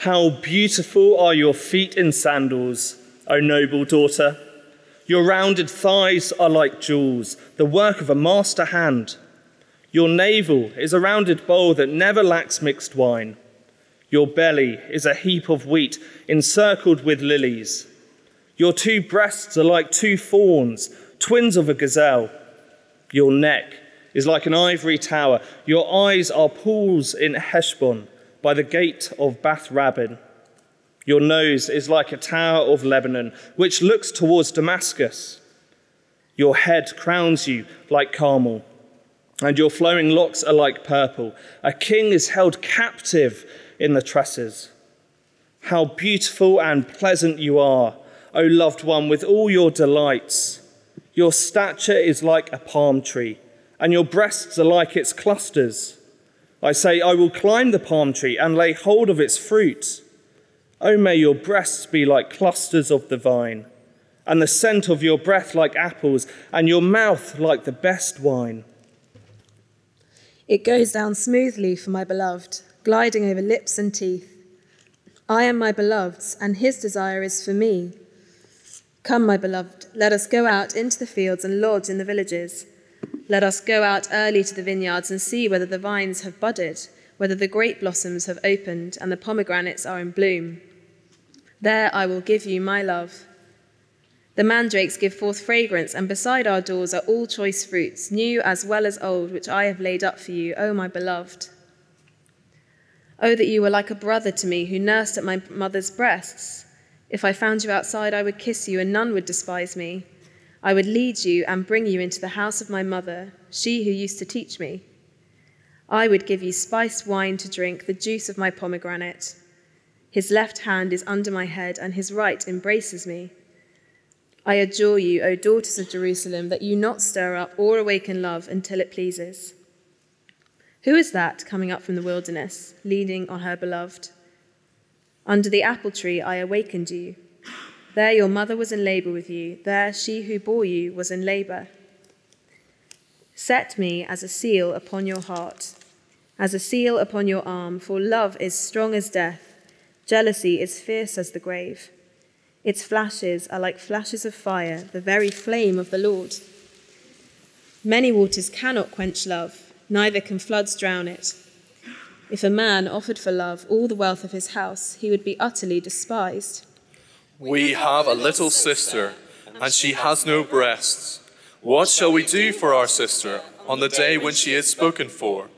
How beautiful are your feet in sandals, O noble daughter. Your rounded thighs are like jewels, the work of a master hand. Your navel is a rounded bowl that never lacks mixed wine. Your belly is a heap of wheat encircled with lilies. Your two breasts are like two fawns, twins of a gazelle. Your neck is like an ivory tower. Your eyes are pools in Heshbon by the gate of Bath Rabbim. Your nose is like a tower of Lebanon, which looks towards Damascus. Your head crowns you like Carmel, and your flowing locks are like purple. A king is held captive in the tresses. How beautiful and pleasant you are, O loved one, with all your delights. Your stature is like a palm tree, and your breasts are like its clusters. I say, I will climb the palm tree and lay hold of its fruit. Oh, may your breasts be like clusters of the vine, and the scent of your breath like apples, and your mouth like the best wine. It goes down smoothly for my beloved, gliding over lips and teeth. I am my beloved's, and his desire is for me. Come, my beloved, let us go out into the fields and lodge in the villages. Let us go out early to the vineyards and see whether the vines have budded, whether the grape blossoms have opened, and the pomegranates are in bloom. There I will give you my love. The mandrakes give forth fragrance, and beside our doors are all choice fruits, new as well as old, which I have laid up for you, O my beloved. Oh, that you were like a brother to me who nursed at my mother's breasts. If I found you outside, I would kiss you, and none would despise me. I would lead you and bring you into the house of my mother, she who used to teach me. I would give you spiced wine to drink, the juice of my pomegranate. His left hand is under my head, and his right embraces me. I adjure you, O daughters of Jerusalem, that you not stir up or awaken love until it pleases. Who is that coming up from the wilderness, leaning on her beloved? Under the apple tree I awakened you. There your mother was in labor with you, there she who bore you was in labor. Set me as a seal upon your heart, as a seal upon your arm, for love is strong as death, jealousy is fierce as the grave. Its flashes are like flashes of fire, the very flame of the Lord. Many waters cannot quench love, neither can floods drown it. If a man offered for love all the wealth of his house, he would be utterly despised. We have a little sister, and she has no breasts. What shall we do for our sister on the day when she is spoken for?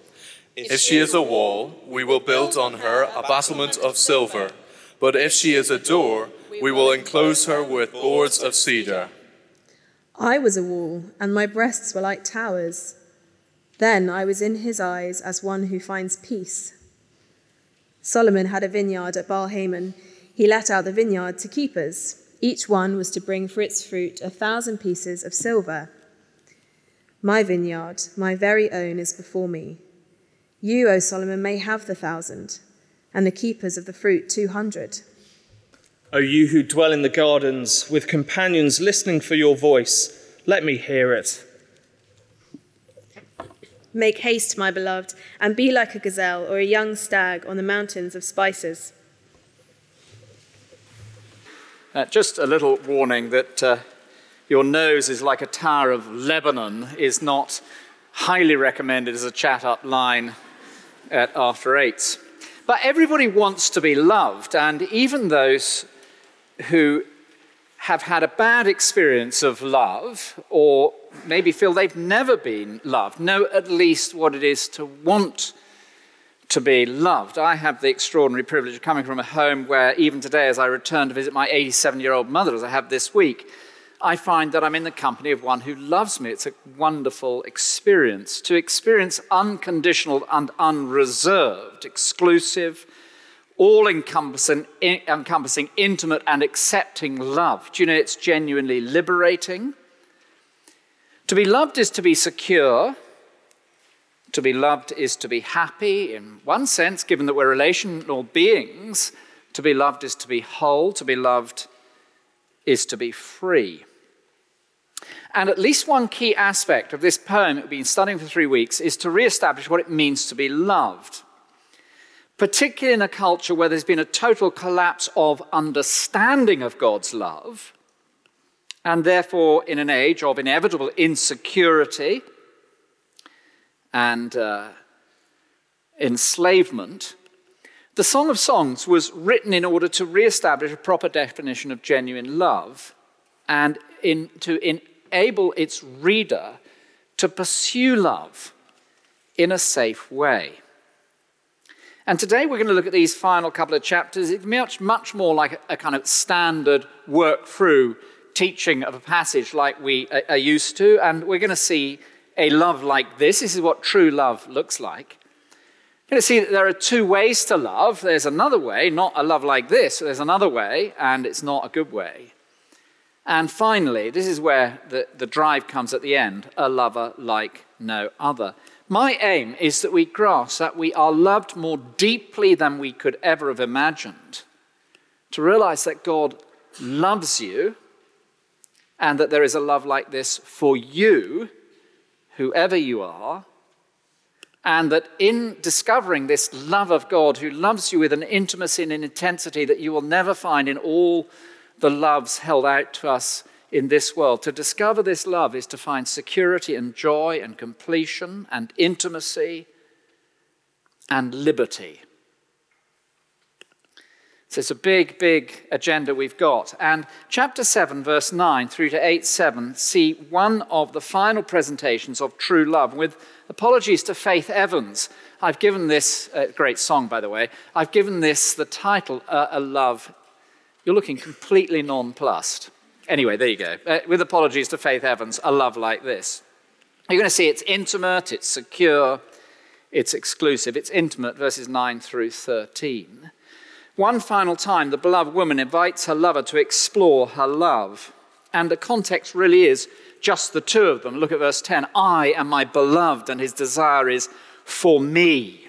If she is a wall, we will build on her a battlement of silver. But if she is a door, we will enclose her with boards of cedar. I was a wall, and my breasts were like towers. Then I was in his eyes as one who finds peace. Solomon had a vineyard at Baal Hamon. He let out the vineyard to keepers. Each one was to bring for its fruit a thousand pieces of silver. My vineyard, my very own, is before me. You, O Solomon, may have the thousand, and the keepers of the fruit two hundred. O you who dwell in the gardens, with companions listening for your voice, let me hear it. Make haste, my beloved, and be like a gazelle or a young stag on the mountains of spices. Uh, just a little warning that uh, your nose is like a tower of Lebanon is not highly recommended as a chat up line at after eights. But everybody wants to be loved, and even those who have had a bad experience of love or maybe feel they've never been loved know at least what it is to want to be loved. I have the extraordinary privilege of coming from a home where, even today, as I return to visit my 87 year old mother, as I have this week, I find that I'm in the company of one who loves me. It's a wonderful experience. To experience unconditional and unreserved, exclusive, all encompassing, encompassing, intimate, and accepting love. Do you know it's genuinely liberating? To be loved is to be secure. To be loved is to be happy in one sense, given that we're relational beings. To be loved is to be whole. To be loved is to be free. And at least one key aspect of this poem that we've been studying for three weeks is to re establish what it means to be loved. particularly in a culture where there's been a total collapse of understanding of God's love, and therefore in an age of inevitable insecurity and uh, enslavement, the Song of Songs was written in order to re-establish a proper definition of genuine love and in, to enable its reader to pursue love in a safe way. And today we're going to look at these final couple of chapters. It's much, much more like a, kind of standard work through teaching of a passage like we are used to. And we're going to see a love like this. This is what true love looks like. You're going to see that there are two ways to love. There's another way, not a love like this. There's another way, and it's not a good way. And finally, this is where the, the drive comes at the end a lover like no other. My aim is that we grasp that we are loved more deeply than we could ever have imagined. To realize that God loves you and that there is a love like this for you, whoever you are, and that in discovering this love of God who loves you with an intimacy and an intensity that you will never find in all the loves held out to us in this world. To discover this love is to find security and joy and completion and intimacy and liberty. So it's a big, big agenda we've got. And chapter 7, verse 9 through to 8 7 see one of the final presentations of true love. With apologies to Faith Evans, I've given this, uh, great song by the way, I've given this the title, uh, A Love. You're looking completely nonplussed. Anyway, there you go. Uh, with apologies to Faith Evans, a love like this. You're going to see it's intimate, it's secure, it's exclusive. It's intimate, verses 9 through 13. One final time, the beloved woman invites her lover to explore her love. And the context really is just the two of them. Look at verse 10 I am my beloved, and his desire is for me.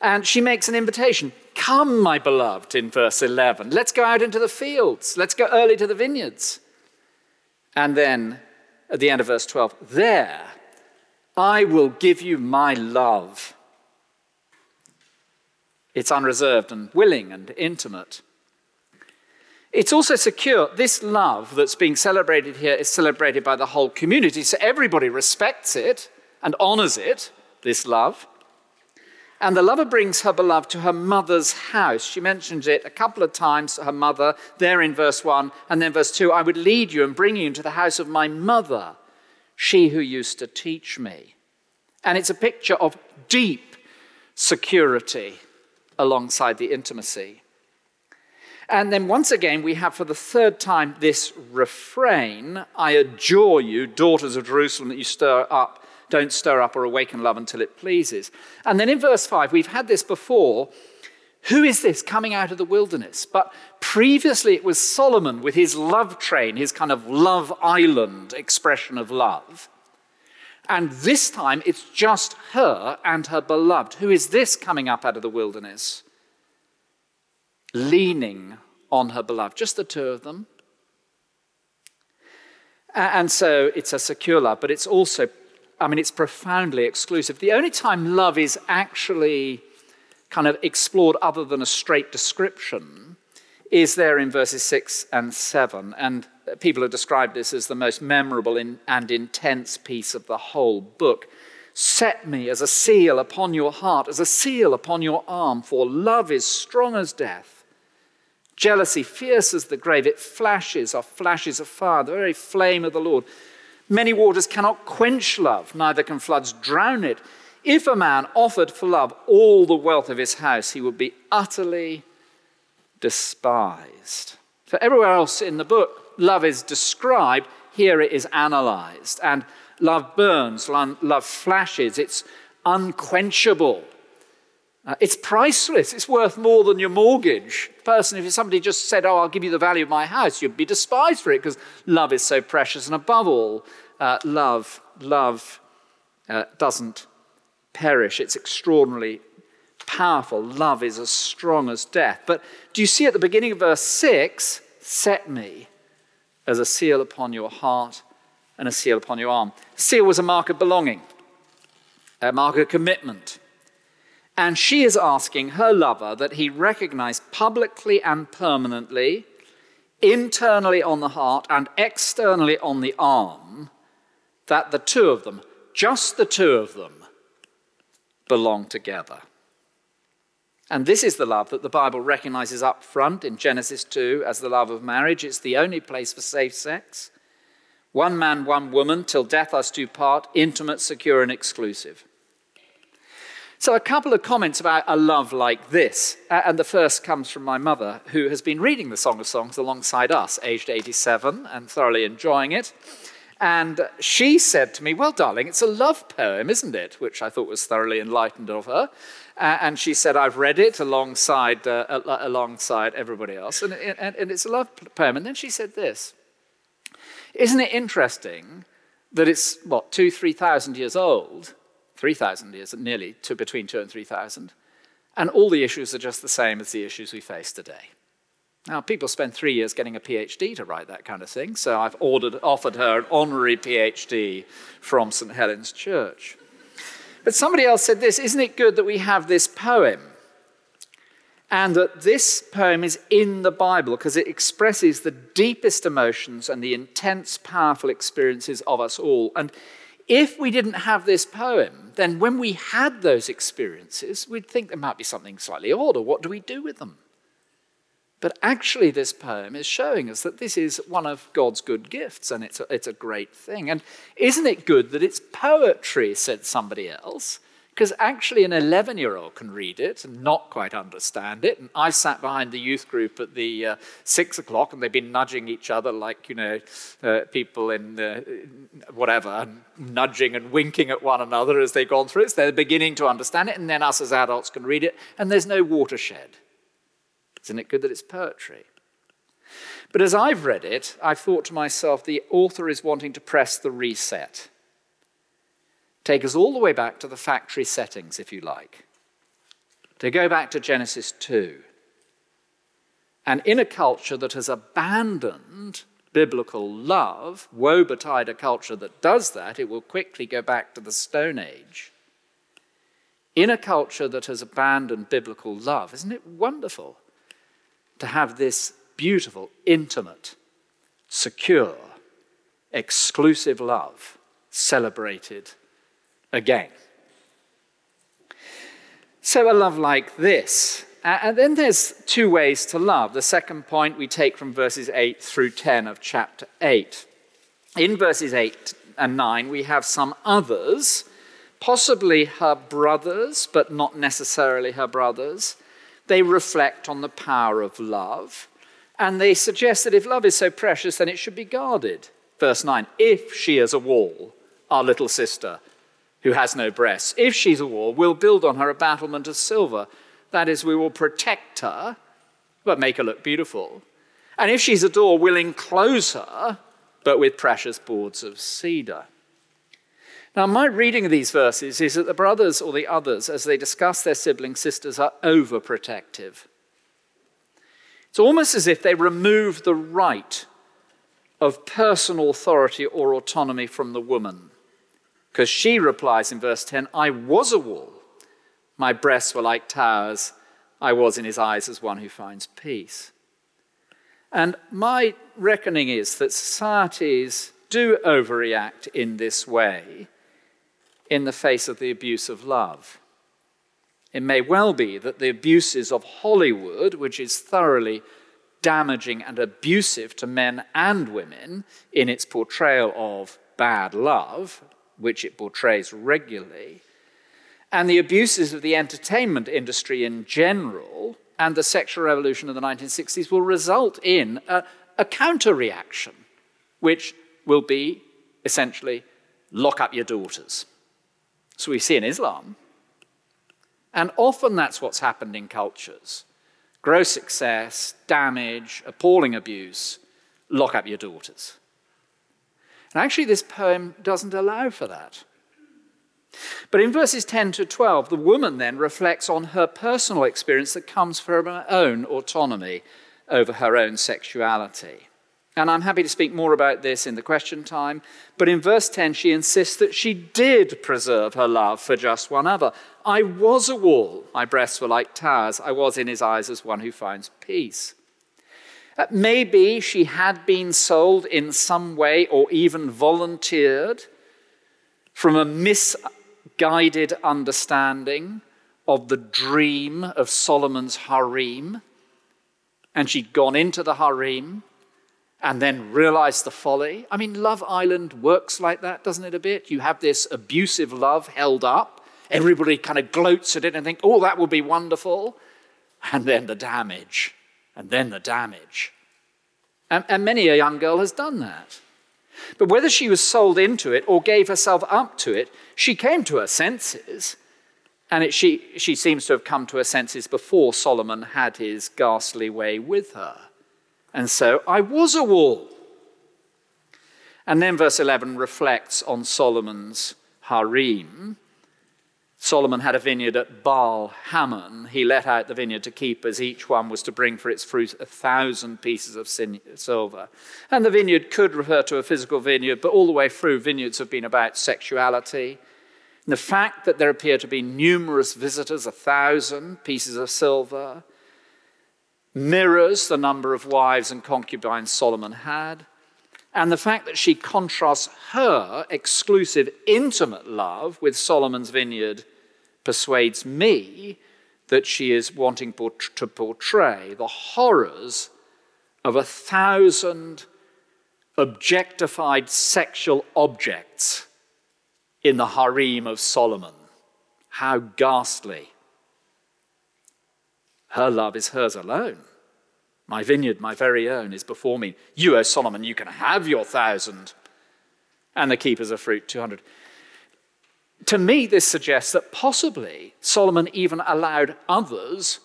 And she makes an invitation Come, my beloved, in verse 11. Let's go out into the fields. Let's go early to the vineyards. And then at the end of verse 12, there I will give you my love. It's unreserved and willing and intimate. It's also secure. This love that's being celebrated here is celebrated by the whole community, so everybody respects it and honors it, this love. And the lover brings her beloved to her mother's house. She mentions it a couple of times to her mother, there in verse 1, and then verse 2 I would lead you and bring you into the house of my mother, she who used to teach me. And it's a picture of deep security alongside the intimacy. And then once again, we have for the third time this refrain I adjure you, daughters of Jerusalem, that you stir up don't stir up or awaken love until it pleases. And then in verse 5, we've had this before. Who is this coming out of the wilderness? But previously it was Solomon with his love train, his kind of love island expression of love. And this time it's just her and her beloved. Who is this coming up out of the wilderness? Leaning on her beloved. Just the two of them. And so it's a secure love, but it's also I mean, it's profoundly exclusive. The only time love is actually kind of explored other than a straight description is there in verses 6 and 7. And people have described this as the most memorable and intense piece of the whole book. Set me as a seal upon your heart, as a seal upon your arm, for love is strong as death. Jealousy fierce as the grave, it flashes are flashes of fire, the very flame of the Lord. Many waters cannot quench love, neither can floods drown it. If a man offered for love all the wealth of his house, he would be utterly despised. For everywhere else in the book, love is described, here it is analyzed. And love burns, love flashes, it's unquenchable. Uh, it's priceless. It's worth more than your mortgage. Person, if somebody just said, Oh, I'll give you the value of my house, you'd be despised for it because love is so precious. And above all, uh, love, love uh, doesn't perish. It's extraordinarily powerful. Love is as strong as death. But do you see at the beginning of verse 6 set me as a seal upon your heart and a seal upon your arm? Seal was a mark of belonging, a mark of commitment. And she is asking her lover that he recognize publicly and permanently, internally on the heart and externally on the arm, that the two of them, just the two of them, belong together. And this is the love that the Bible recognizes up front in Genesis 2 as the love of marriage. It's the only place for safe sex. One man, one woman, till death us do part, intimate, secure, and exclusive. So, a couple of comments about a love like this. And the first comes from my mother, who has been reading the Song of Songs alongside us, aged 87, and thoroughly enjoying it. And she said to me, Well, darling, it's a love poem, isn't it? Which I thought was thoroughly enlightened of her. And she said, I've read it alongside, uh, alongside everybody else. And, and, and it's a love poem. And then she said this Isn't it interesting that it's, what, two, 3,000 years old? 3,000 years, nearly to between two and 3,000. And all the issues are just the same as the issues we face today. Now, people spend three years getting a PhD to write that kind of thing, so I've ordered, offered her an honorary PhD from St. Helen's Church. But somebody else said this Isn't it good that we have this poem? And that this poem is in the Bible because it expresses the deepest emotions and the intense, powerful experiences of us all. And if we didn't have this poem, then when we had those experiences, we'd think there might be something slightly odd, or what do we do with them? But actually, this poem is showing us that this is one of God's good gifts, and it's a, it's a great thing. And isn't it good that it's poetry, said somebody else? Because actually, an 11 year old can read it and not quite understand it. And I sat behind the youth group at the uh, six o'clock, and they've been nudging each other like, you know, uh, people in uh, whatever, nudging and winking at one another as they've gone through it. So they're beginning to understand it, and then us as adults can read it, and there's no watershed. Isn't it good that it's poetry? But as I've read it, I've thought to myself the author is wanting to press the reset take us all the way back to the factory settings, if you like. To go back to Genesis 2. And in a culture that has abandoned biblical love, woe betide a culture that does that, it will quickly go back to the Stone Age. In a culture that has abandoned biblical love, isn't it wonderful to have this beautiful, intimate, secure, exclusive love celebrated again. So, a love like this. And then there's two ways to love. The second point we take from verses 8 through 10 of chapter 8. In verses 8 and 9, we have some others, possibly her brothers, but not necessarily her brothers. They reflect on the power of love. And they suggest that if love is so precious, then it should be guarded. Verse 9 If she is a wall, our little sister, who has no breasts. If she's a wall, we'll build on her a battlement of silver. That is, we will protect her, but make her look beautiful. And if she's a door, we'll enclose her, but with precious boards of cedar. Now, my reading of these verses is that the brothers or the others, as they discuss their sibling sisters, are overprotective. It's almost as if they remove the right of personal authority or autonomy from the woman. Because she replies in verse 10 I was a wall. My breasts were like towers. I was in his eyes as one who finds peace. And my reckoning is that societies do overreact in this way in the face of the abuse of love. It may well be that the abuses of Hollywood, which is thoroughly damaging and abusive to men and women in its portrayal of bad love, which it portrays regularly, and the abuses of the entertainment industry in general and the sexual revolution of the 1960s will result in a, a counter reaction, which will be essentially lock up your daughters. So we see in Islam. And often that's what's happened in cultures gross excess, damage, appalling abuse, lock up your daughters. And actually, this poem doesn't allow for that. But in verses 10 to 12, the woman then reflects on her personal experience that comes from her own autonomy over her own sexuality. And I'm happy to speak more about this in the question time. But in verse 10, she insists that she did preserve her love for just one other. I was a wall. My breasts were like towers. I was in his eyes as one who finds peace. Uh, maybe she had been sold in some way or even volunteered from a misguided understanding of the dream of Solomon's harem. And she'd gone into the harem and then realize the folly. I mean, Love Island works like that, doesn't it, a bit? You have this abusive love held up. Everybody kind of gloats at it and think, oh, that will be wonderful. And then the damage, and then the damage. And, and many a young girl has done that. But whether she was sold into it or gave herself up to it, she came to her senses. And it, she, she seems to have come to her senses before Solomon had his ghastly way with her. And so I was a wall. And then verse 11 reflects on Solomon's harem. Solomon had a vineyard at Baal Hamon. He let out the vineyard to keepers. Each one was to bring for its fruit a thousand pieces of silver. And the vineyard could refer to a physical vineyard, but all the way through, vineyards have been about sexuality. And the fact that there appear to be numerous visitors, a thousand pieces of silver, mirrors the number of wives and concubines Solomon had, and the fact that she contrasts her exclusive, intimate love with Solomon's vineyard persuades me that she is wanting to portray the horrors of a thousand objectified sexual objects in the harem of Solomon. How ghastly. Her love is hers alone. My vineyard, my very own, is before me. You, O Solomon, you can have your thousand. And the keepers of fruit, 200. To me, this suggests that possibly Solomon even allowed others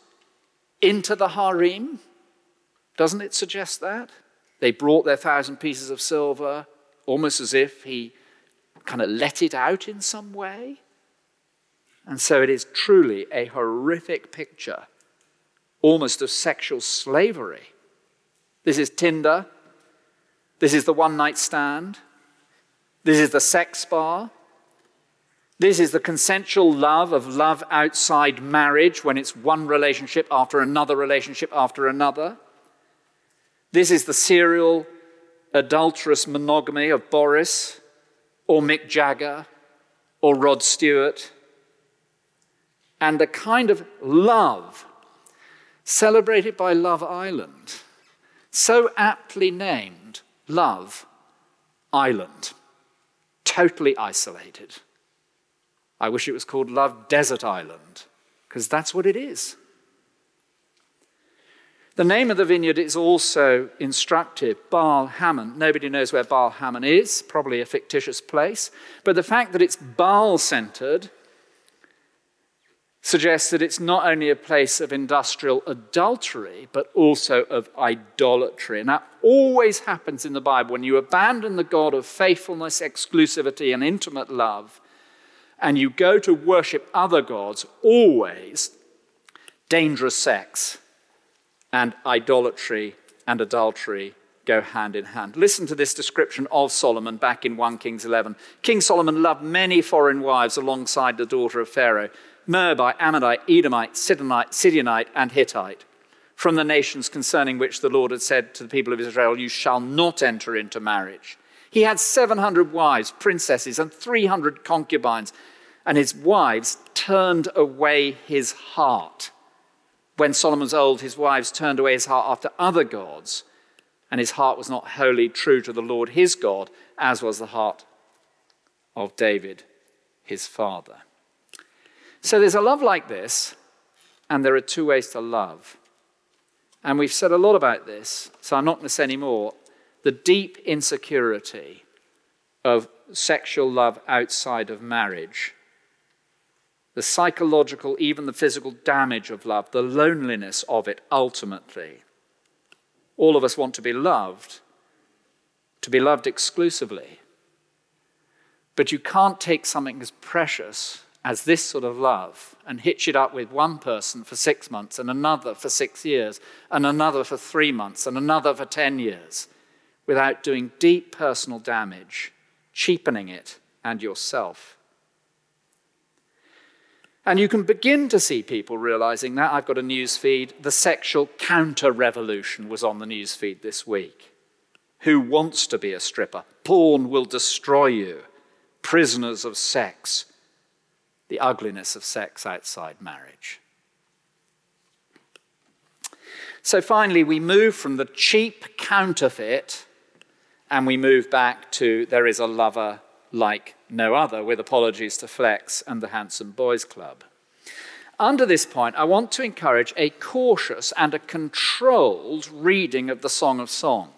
into the harem. Doesn't it suggest that? They brought their thousand pieces of silver, almost as if he kind of let it out in some way. And so it is truly a horrific picture almost of sexual slavery. This is Tinder. This is the one night stand. This is the sex bar. This is the consensual love of love outside marriage when it's one relationship after another relationship after another. This is the serial adulterous monogamy of Boris or Mick Jagger or Rod Stewart. And the kind of love celebrated by Love Island, so aptly named Love Island, totally isolated. I wish it was called Love Desert Island, because that's what it is. The name of the vineyard is also instructive Baal Hamon. Nobody knows where Baal Hamon is, probably a fictitious place. But the fact that it's Baal centered suggests that it's not only a place of industrial adultery, but also of idolatry. And that always happens in the Bible. When you abandon the God of faithfulness, exclusivity, and intimate love, and you go to worship other gods, always dangerous sex and idolatry and adultery go hand in hand. Listen to this description of Solomon back in 1 Kings 11. King Solomon loved many foreign wives alongside the daughter of Pharaoh Moabite, Ammonite, Edomite, Sidonite, Sidionite, and Hittite, from the nations concerning which the Lord had said to the people of Israel, You shall not enter into marriage. He had 700 wives, princesses, and 300 concubines, and his wives turned away his heart. When Solomon was old, his wives turned away his heart after other gods, and his heart was not wholly true to the Lord his God, as was the heart of David, his father. So there's a love like this, and there are two ways to love. And we've said a lot about this, so I'm not going to say any more. The deep insecurity of sexual love outside of marriage, the psychological, even the physical damage of love, the loneliness of it ultimately. All of us want to be loved, to be loved exclusively. But you can't take something as precious as this sort of love and hitch it up with one person for six months and another for six years and another for three months and another for 10 years without doing deep personal damage, cheapening it and yourself. And you can begin to see people realizing that. I've got a news feed. The sexual counter revolution was on the news feed this week. Who wants to be a stripper? Porn will destroy you. Prisoners of sex. The ugliness of sex outside marriage. So finally, we move from the cheap counterfeit and we move back to there is a lover like no other, with apologies to Flex and the Handsome Boys Club. Under this point, I want to encourage a cautious and a controlled reading of the Song of Songs,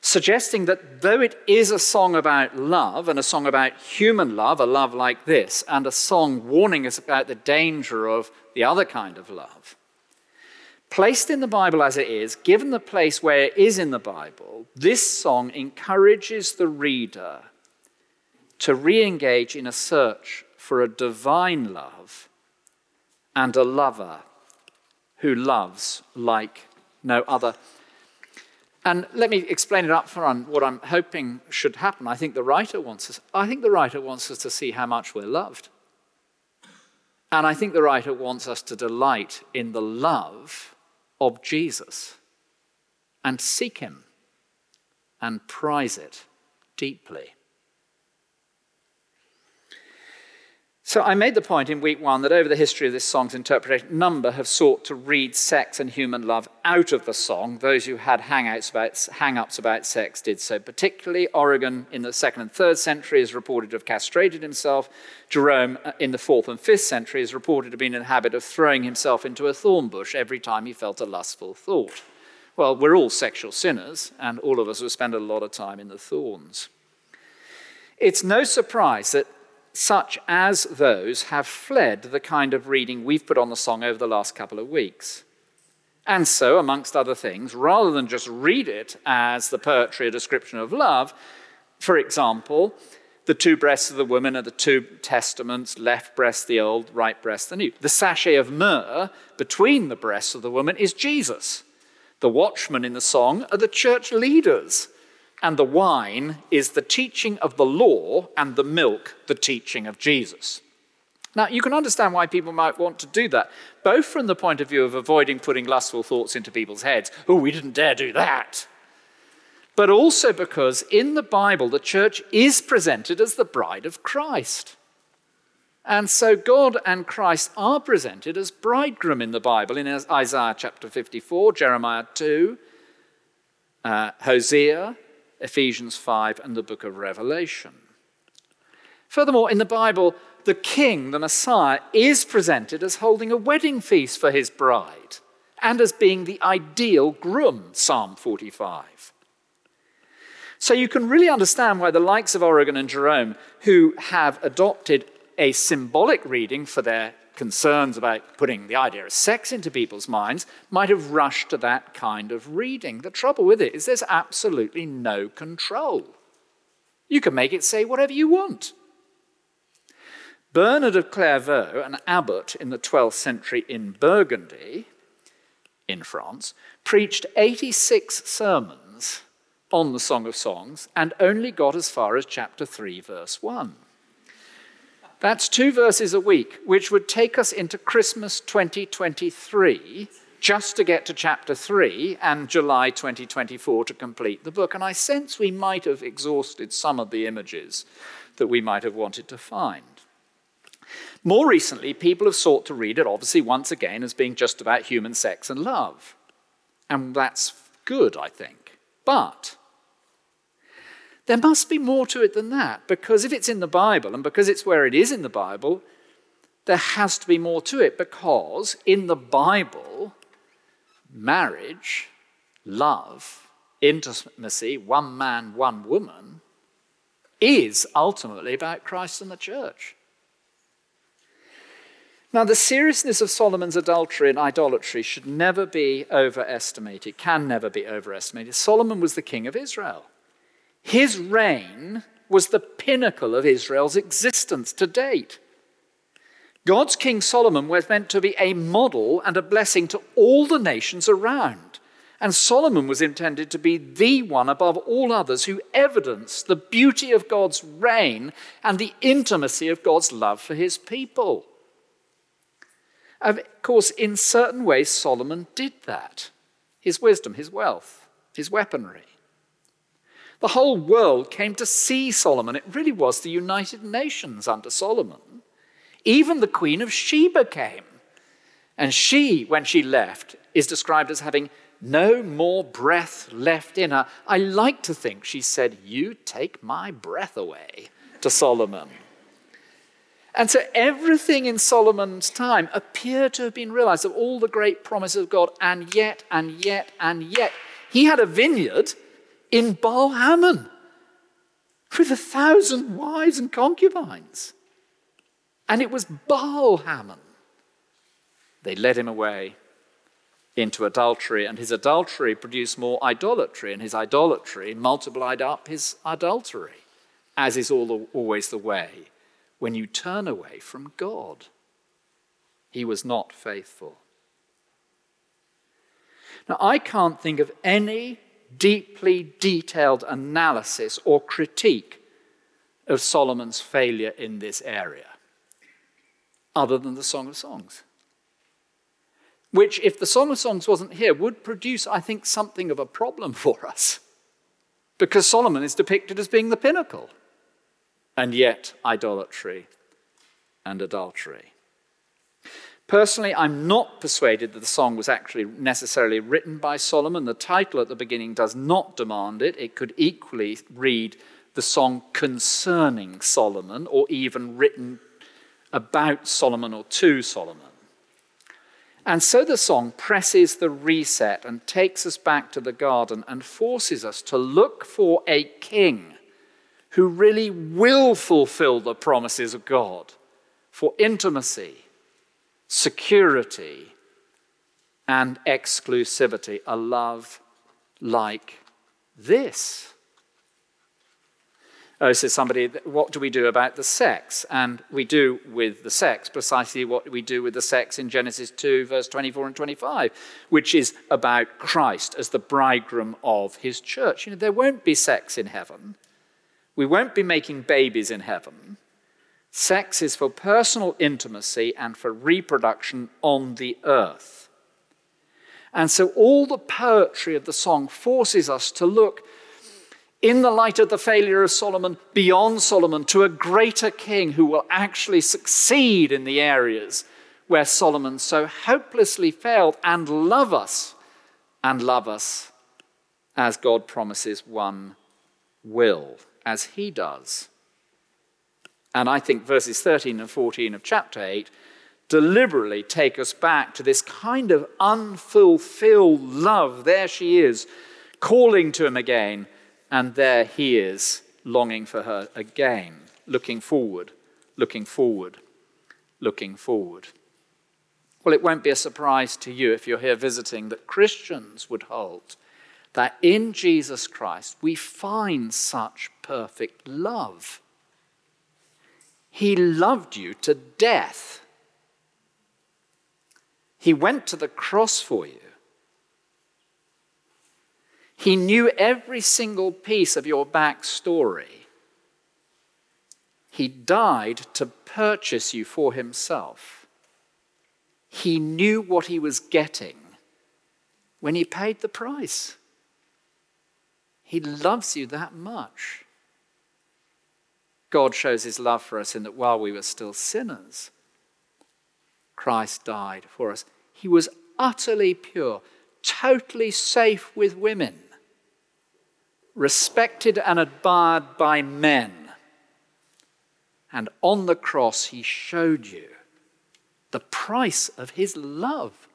suggesting that though it is a song about love and a song about human love, a love like this, and a song warning us about the danger of the other kind of love, placed in the Bible as it is, given the place where it is in the Bible, this song encourages the reader to re engage in a search for a divine love and a lover who loves like no other. And let me explain it up front what I'm hoping should happen. I think the writer wants us, I think the writer wants us to see how much we're loved. And I think the writer wants us to delight in the love of Jesus and seek him and prize it deeply. So I made the point in week one that over the history of this song's interpretation, number have sought to read sex and human love out of the song. Those who had hang-ups about, hang-ups about sex did so. Particularly Origen in the second and third century is reported to have castrated himself. Jerome uh, in the fourth and fifth century is reported to have been in the habit of throwing himself into a thorn bush every time he felt a lustful thought. Well, we're all sexual sinners, and all of us will spend a lot of time in the thorns. It's no surprise that such as those have fled the kind of reading we've put on the song over the last couple of weeks. And so, amongst other things, rather than just read it as the poetry, a description of love, for example, the two breasts of the woman are the two testaments, left breast the old, right breast the new. The sachet of myrrh between the breasts of the woman is Jesus. The watchmen in the song are the church leaders and the wine is the teaching of the law, and the milk, the teaching of Jesus. Now, you can understand why people might want to do that, both from the point of view of avoiding putting lustful thoughts into people's heads. Oh, we didn't dare do that. But also because in the Bible, the church is presented as the bride of Christ. And so God and Christ are presented as bridegroom in the Bible in Isaiah chapter 54, Jeremiah 2, uh, Hosea, Ephesians 5, and the book of Revelation. Furthermore, in the Bible, the king, the Messiah, is presented as holding a wedding feast for his bride and as being the ideal groom, Psalm 45. So you can really understand why the likes of Origen and Jerome, who have adopted a symbolic reading for their concerns about putting the idea of sex into people's minds might have rushed to that kind of reading. The trouble with it is there's absolutely no control. You can make it say whatever you want. Bernard of Clairvaux, an abbot in the 12th century in Burgundy, in France, preached 86 sermons on the Song of Songs and only got as far as chapter 3, verse 1. That's two verses a week, which would take us into Christmas 2023 just to get to chapter 3 and July 2024 to complete the book. And I sense we might have exhausted some of the images that we might have wanted to find. More recently, people have sought to read it, obviously, once again, as being just about human sex and love. And that's good, I think. But there must be more to it than that, because if it's in the Bible and because it's where it is in the Bible, there has to be more to it, because in the Bible, marriage, love, intimacy, one man, one woman, is ultimately about Christ and the church. Now, the seriousness of Solomon's adultery and idolatry should never be overestimated, can never be overestimated. Solomon was the king of Israel. His reign was the pinnacle of Israel's existence to date. God's King Solomon was meant to be a model and a blessing to all the nations around. And Solomon was intended to be the one above all others who evidenced the beauty of God's reign and the intimacy of God's love for his people. Of course, in certain ways, Solomon did that his wisdom, his wealth, his weaponry. The whole world came to see Solomon. It really was the United Nations under Solomon. Even the Queen of Sheba came. And she, when she left, is described as having no more breath left in her. I like to think she said, You take my breath away to Solomon. And so everything in Solomon's time appeared to have been realized of all the great promises of God, and yet, and yet, and yet, he had a vineyard in Baal Hamon with a thousand wives and concubines. And it was Baal Hamon. They led him away into adultery, and his adultery produced more idolatry, and his idolatry multiplied up his adultery, as is the, always the way when you turn away from God. He was not faithful. Now, I can't think of any deeply detailed analysis or critique of Solomon's failure in this area, other than the Song of Songs. Which, if the Song of Songs wasn't here, would produce, I think, something of a problem for us. Because Solomon is depicted as being the pinnacle, and yet idolatry and adultery. Personally, I'm not persuaded that the song was actually necessarily written by Solomon. The title at the beginning does not demand it. It could equally read the song concerning Solomon or even written about Solomon or to Solomon. And so the song presses the reset and takes us back to the garden and forces us to look for a king who really will fulfill the promises of God for intimacy security, and exclusivity, a love like this. Oh, says somebody, what do we do about the sex? And we do with the sex precisely what we do with the sex in Genesis 2, verse 24 and 25, which is about Christ as the bridegroom of his church. You know, there won't be sex in heaven. We won't be making babies in heaven. Sex is for personal intimacy and for reproduction on the earth. And so all the poetry of the song forces us to look in the light of the failure of Solomon, beyond Solomon, to a greater king who will actually succeed in the areas where Solomon so hopelessly failed and love us, and love us as God promises one will, as he does. And I think verses 13 and 14 of chapter 8 deliberately take us back to this kind of unfulfilled love. There she is, calling to him again, and there he is, longing for her again, looking forward, looking forward, looking forward. Well, it won't be a surprise to you if you're here visiting that Christians would hold that in Jesus Christ we find such perfect love. He loved you to death. He went to the cross for you. He knew every single piece of your backstory. He died to purchase you for himself. He knew what he was getting when he paid the price. He loves you that much. God shows his love for us in that while we were still sinners, Christ died for us. He was utterly pure, totally safe with women, respected and admired by men. And on the cross, he showed you the price of his love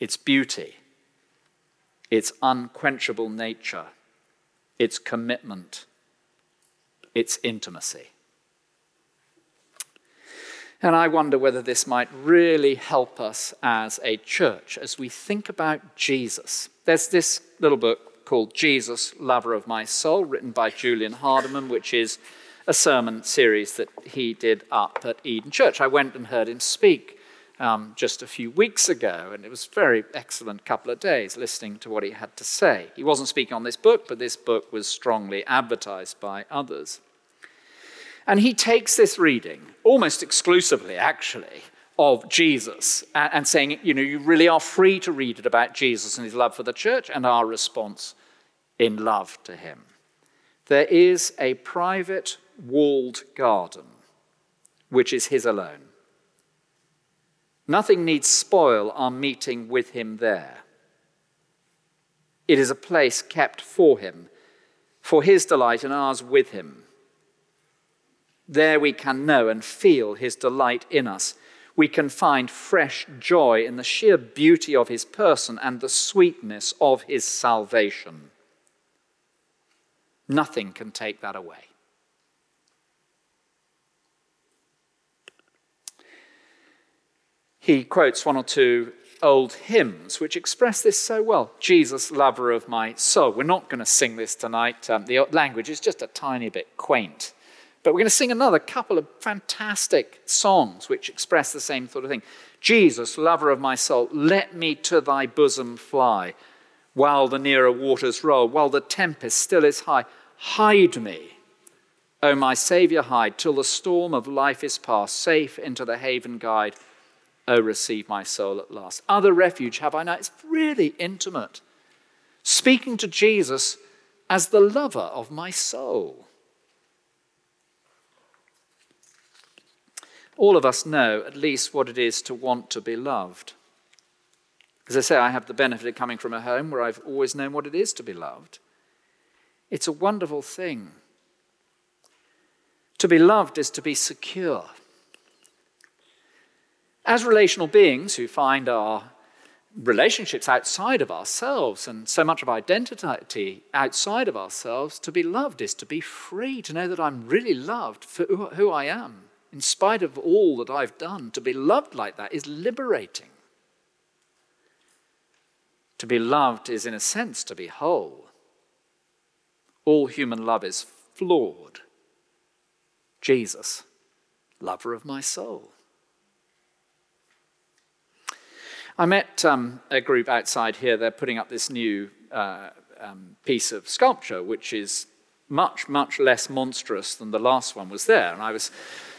its beauty, its unquenchable nature, its commitment it's intimacy. And I wonder whether this might really help us as a church as we think about Jesus. There's this little book called Jesus, Lover of My Soul, written by Julian Hardyman, which is a sermon series that he did up at Eden Church. I went and heard him speak um, just a few weeks ago, and it was a very excellent couple of days listening to what he had to say. He wasn't speaking on this book, but this book was strongly advertised by others. And he takes this reading, almost exclusively actually, of Jesus and, and saying, you know, you really are free to read it about Jesus and his love for the church and our response in love to him. There is a private walled garden which is his alone. Nothing needs spoil our meeting with him there. It is a place kept for him, for his delight and ours with him. There we can know and feel his delight in us. We can find fresh joy in the sheer beauty of his person and the sweetness of his salvation. Nothing can take that away. He quotes one or two old hymns which express this so well. Jesus, lover of my soul. We're not going to sing this tonight. Um, the language is just a tiny bit quaint. But we're going to sing another couple of fantastic songs which express the same sort of thing. Jesus, lover of my soul, let me to thy bosom fly, while the nearer waters roll, while the tempest still is high. Hide me, O my Saviour, hide, till the storm of life is past, safe into the haven guide. O receive my soul at last. Other refuge have I now. It's really intimate. Speaking to Jesus as the lover of my soul. All of us know at least what it is to want to be loved. As I say, I have the benefit of coming from a home where I've always known what it is to be loved. It's a wonderful thing. To be loved is to be secure. As relational beings who find our relationships outside of ourselves and so much of identity outside of ourselves, to be loved is to be free, to know that I'm really loved for who I am in spite of all that I've done, to be loved like that is liberating. To be loved is, in a sense, to be whole. All human love is flawed. Jesus, lover of my soul. I met um, a group outside here. They're putting up this new uh, um, piece of sculpture, which is much, much less monstrous than the last one was there. And I was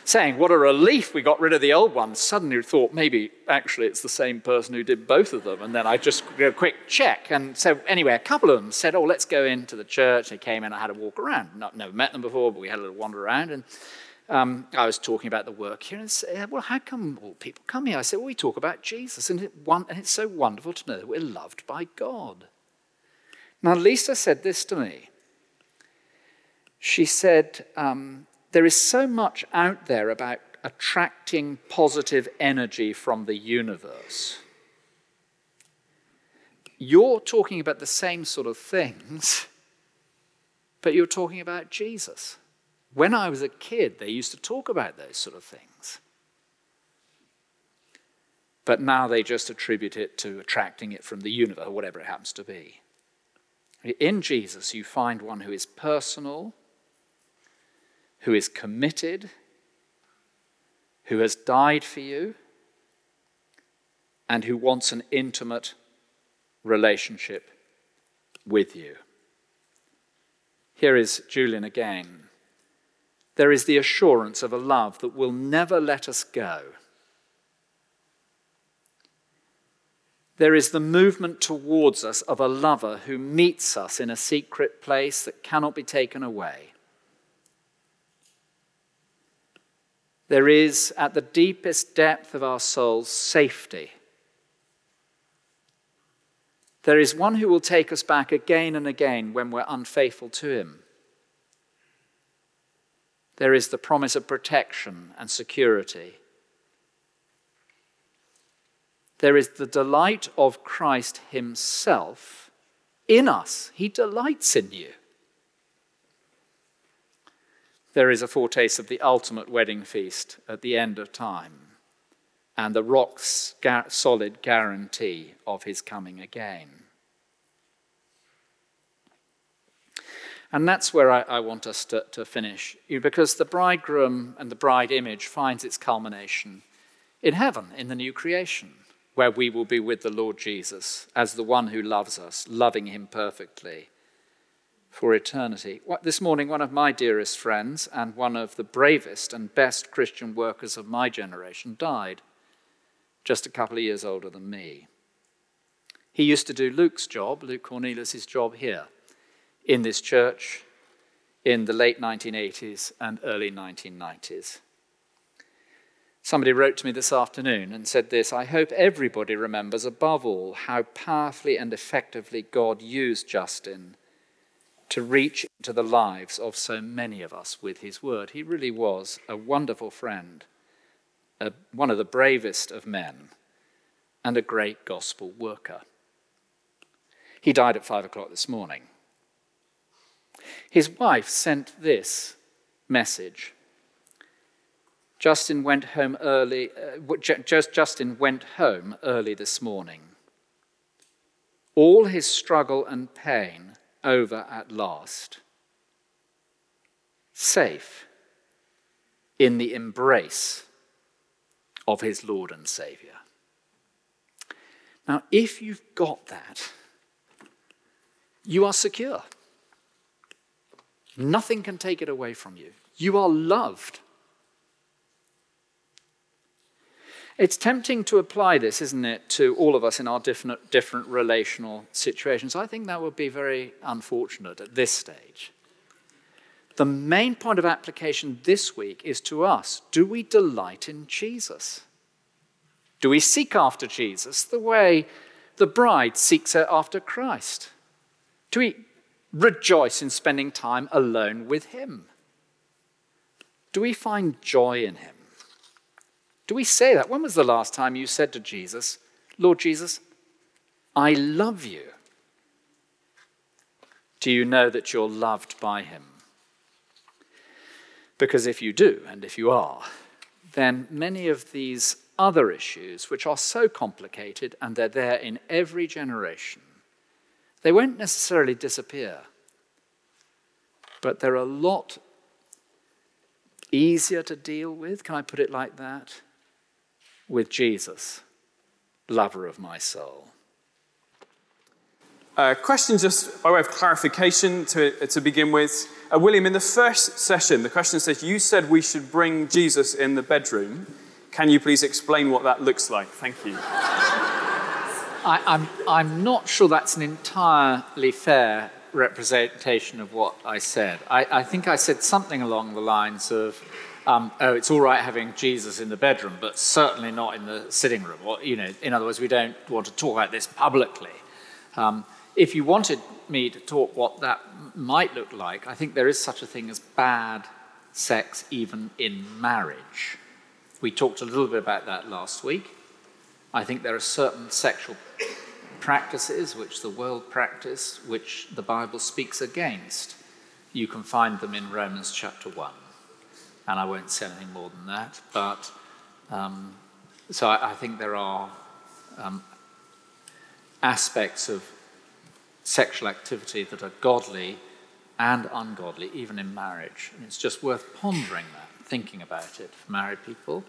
saying, What a relief we got rid of the old one. Suddenly thought maybe actually it's the same person who did both of them. And then I just did a quick check. And so, anyway, a couple of them said, Oh, let's go into the church. They came in, I had a walk around. Not, never met them before, but we had a little wander around. And um, I was talking about the work here and said, Well, how come all people come here? I said, Well, we talk about Jesus. And, it, and it's so wonderful to know that we're loved by God. Now, Lisa said this to me. She said, um, there is so much out there about attracting positive energy from the universe. You're talking about the same sort of things, but you're talking about Jesus. When I was a kid, they used to talk about those sort of things. But now they just attribute it to attracting it from the universe, or whatever it happens to be. In Jesus, you find one who is personal, who is committed, who has died for you, and who wants an intimate relationship with you. Here is Julian again. There is the assurance of a love that will never let us go. There is the movement towards us of a lover who meets us in a secret place that cannot be taken away. There is, at the deepest depth of our souls, safety. There is one who will take us back again and again when we're unfaithful to him. There is the promise of protection and security. There is the delight of Christ Himself in us. He delights in you there is a foretaste of the ultimate wedding feast at the end of time and the rock solid guarantee of his coming again. And that's where I, I want us to, to finish, because the bridegroom and the bride image finds its culmination in heaven, in the new creation, where we will be with the Lord Jesus as the one who loves us, loving him perfectly for eternity. This morning, one of my dearest friends and one of the bravest and best Christian workers of my generation died. just a couple of years older than me. He used to do Luke's job, Luke Cornelius' job here in this church in the late 1980s and early 1990s. Somebody wrote to me this afternoon and said this I hope everybody remembers above all how powerfully and effectively God used Justin to reach into the lives of so many of us with his word. He really was a wonderful friend, a, one of the bravest of men, and a great gospel worker. He died at five o'clock this morning. His wife sent this message. Justin went home early. Uh, just Justin went home early this morning. All his struggle and pain over at last. Safe in the embrace of his Lord and Savior. Now, if you've got that, you are secure. Nothing can take it away from you. You are loved. It's tempting to apply this, isn't it, to all of us in our different, different relational situations. I think that would be very unfortunate at this stage. The main point of application this week is to us do we delight in Jesus? Do we seek after Jesus the way the bride seeks her after Christ? Do we rejoice in spending time alone with Him? Do we find joy in Him? Do we say that? When was the last time you said to Jesus, Lord Jesus, I love you? Do you know that you're loved by Him? Because if you do, and if you are, then many of these other issues, which are so complicated and they're there in every generation, they won't necessarily disappear. But they're a lot easier to deal with, can I put it like that? With Jesus, lover of my soul. Uh, question just by way of clarification to, to begin with. Uh, William, in the first session, the question says, You said we should bring Jesus in the bedroom. Can you please explain what that looks like? Thank you. I, I'm, I'm not sure that's an entirely fair representation of what I said. I, I think I said something along the lines of um, oh, it's all right having Jesus in the bedroom, but certainly not in the sitting room. Or, you know, in other words, we don't want to talk about this publicly. Um, if you wanted me to talk what that might look like, I think there is such a thing as bad sex even in marriage. We talked a little bit about that last week. I think there are certain sexual practices which the world practice, which the Bible speaks against. You can find them in Romans chapter 1 and I won't say anything more than that. But um, so I, I, think there are um, aspects of sexual activity that are godly and ungodly, even in marriage. And it's just worth pondering that, thinking about it for married people.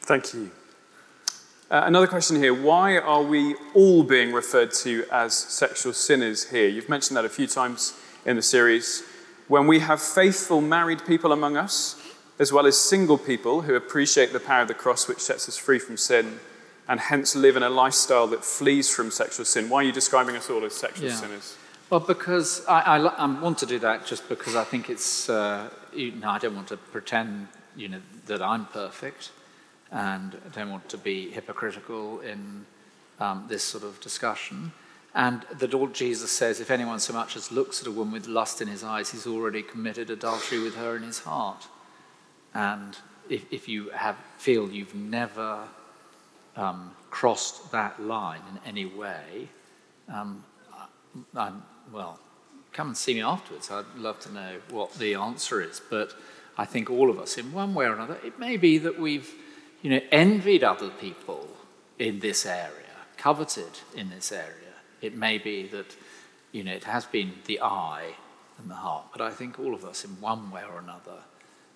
Thank you. Uh, another question here. Why are we all being referred to as sexual sinners here? You've mentioned that a few times in the series when we have faithful married people among us, as well as single people who appreciate the power of the cross which sets us free from sin and hence live in a lifestyle that flees from sexual sin. Why are you describing us all as sexual yeah. sinners? Well, because I, I, I, want to do that just because I think it's, uh, you know, I don't want to pretend, you know, that I'm perfect and I don't want to be hypocritical in um, this sort of discussion. And the Lord Jesus says, if anyone so much as looks at a woman with lust in his eyes, he's already committed adultery with her in his heart. And if, if you have, feel you've never um, crossed that line in any way, um, I'm, well, come and see me afterwards. I'd love to know what the answer is. But I think all of us, in one way or another, it may be that we've, you know, envied other people in this area, coveted in this area it may be that, you know, it has been the eye and the heart, but I think all of us, in one way or another,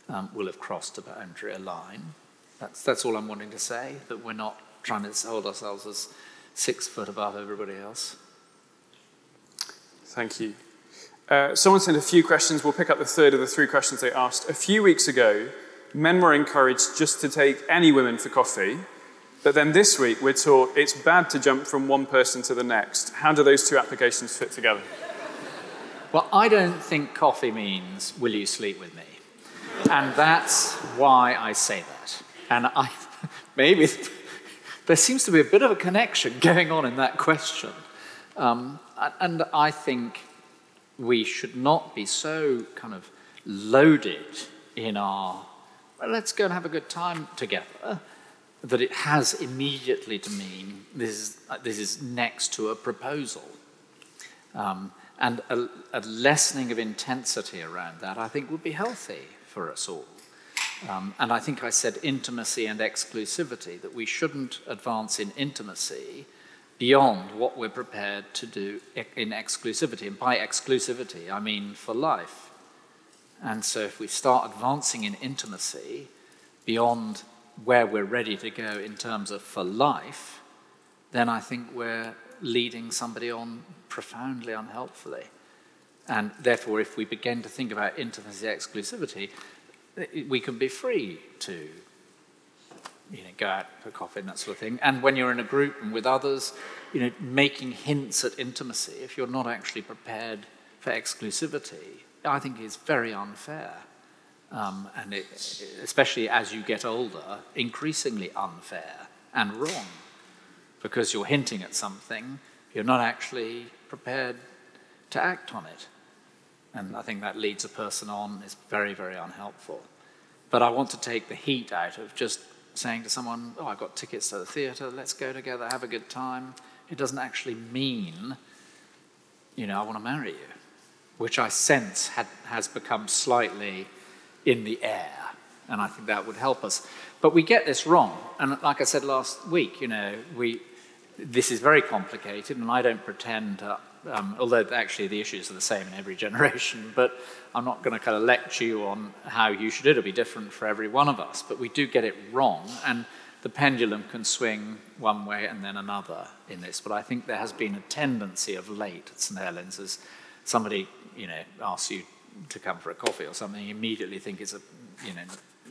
um, will have crossed a boundary, a line. That's, that's all I'm wanting to say, that we're not trying to hold ourselves as six foot above everybody else. Thank you. Uh, someone sent a few questions. We'll pick up the third of the three questions they asked. A few weeks ago, men were encouraged just to take any women for coffee. But then this week, we're taught it's bad to jump from one person to the next. How do those two applications fit together? Well, I don't think coffee means, will you sleep with me? And that's why I say that. And I, maybe there seems to be a bit of a connection going on in that question. Um, and I think we should not be so kind of loaded in our, well, let's go and have a good time together, that it has immediately to mean this is, this is next to a proposal. Um, and a, a, lessening of intensity around that, I think, would be healthy for us all. Um, and I think I said intimacy and exclusivity, that we shouldn't advance in intimacy beyond what we're prepared to do in exclusivity. And by exclusivity, I mean for life. And so if we start advancing in intimacy beyond where we're ready to go in terms of for life, then I think we're leading somebody on profoundly unhelpfully. And therefore, if we begin to think about intimacy exclusivity, we can be free to you know, go out for coffee and that sort of thing. And when you're in a group and with others, you know, making hints at intimacy, if you're not actually prepared for exclusivity, I think is very unfair. Um, and it, especially as you get older, increasingly unfair and wrong, because you're hinting at something, you're not actually prepared to act on it. And I think that leads a person on, is very, very unhelpful. But I want to take the heat out of just saying to someone, Oh, I've got tickets to the theatre, let's go together, have a good time. It doesn't actually mean, you know, I want to marry you, which I sense had, has become slightly in the air. And I think that would help us. But we get this wrong. And like I said last week, you know, we, this is very complicated, and I don't pretend to um, although actually the issues are the same in every generation, but I'm not going to kind of lecture you on how you should. do it. It'll be different for every one of us, but we do get it wrong, and the pendulum can swing one way and then another in this. But I think there has been a tendency of late at St Helens as somebody, you know, asks you to come for a coffee or something, you immediately think it's a, you know,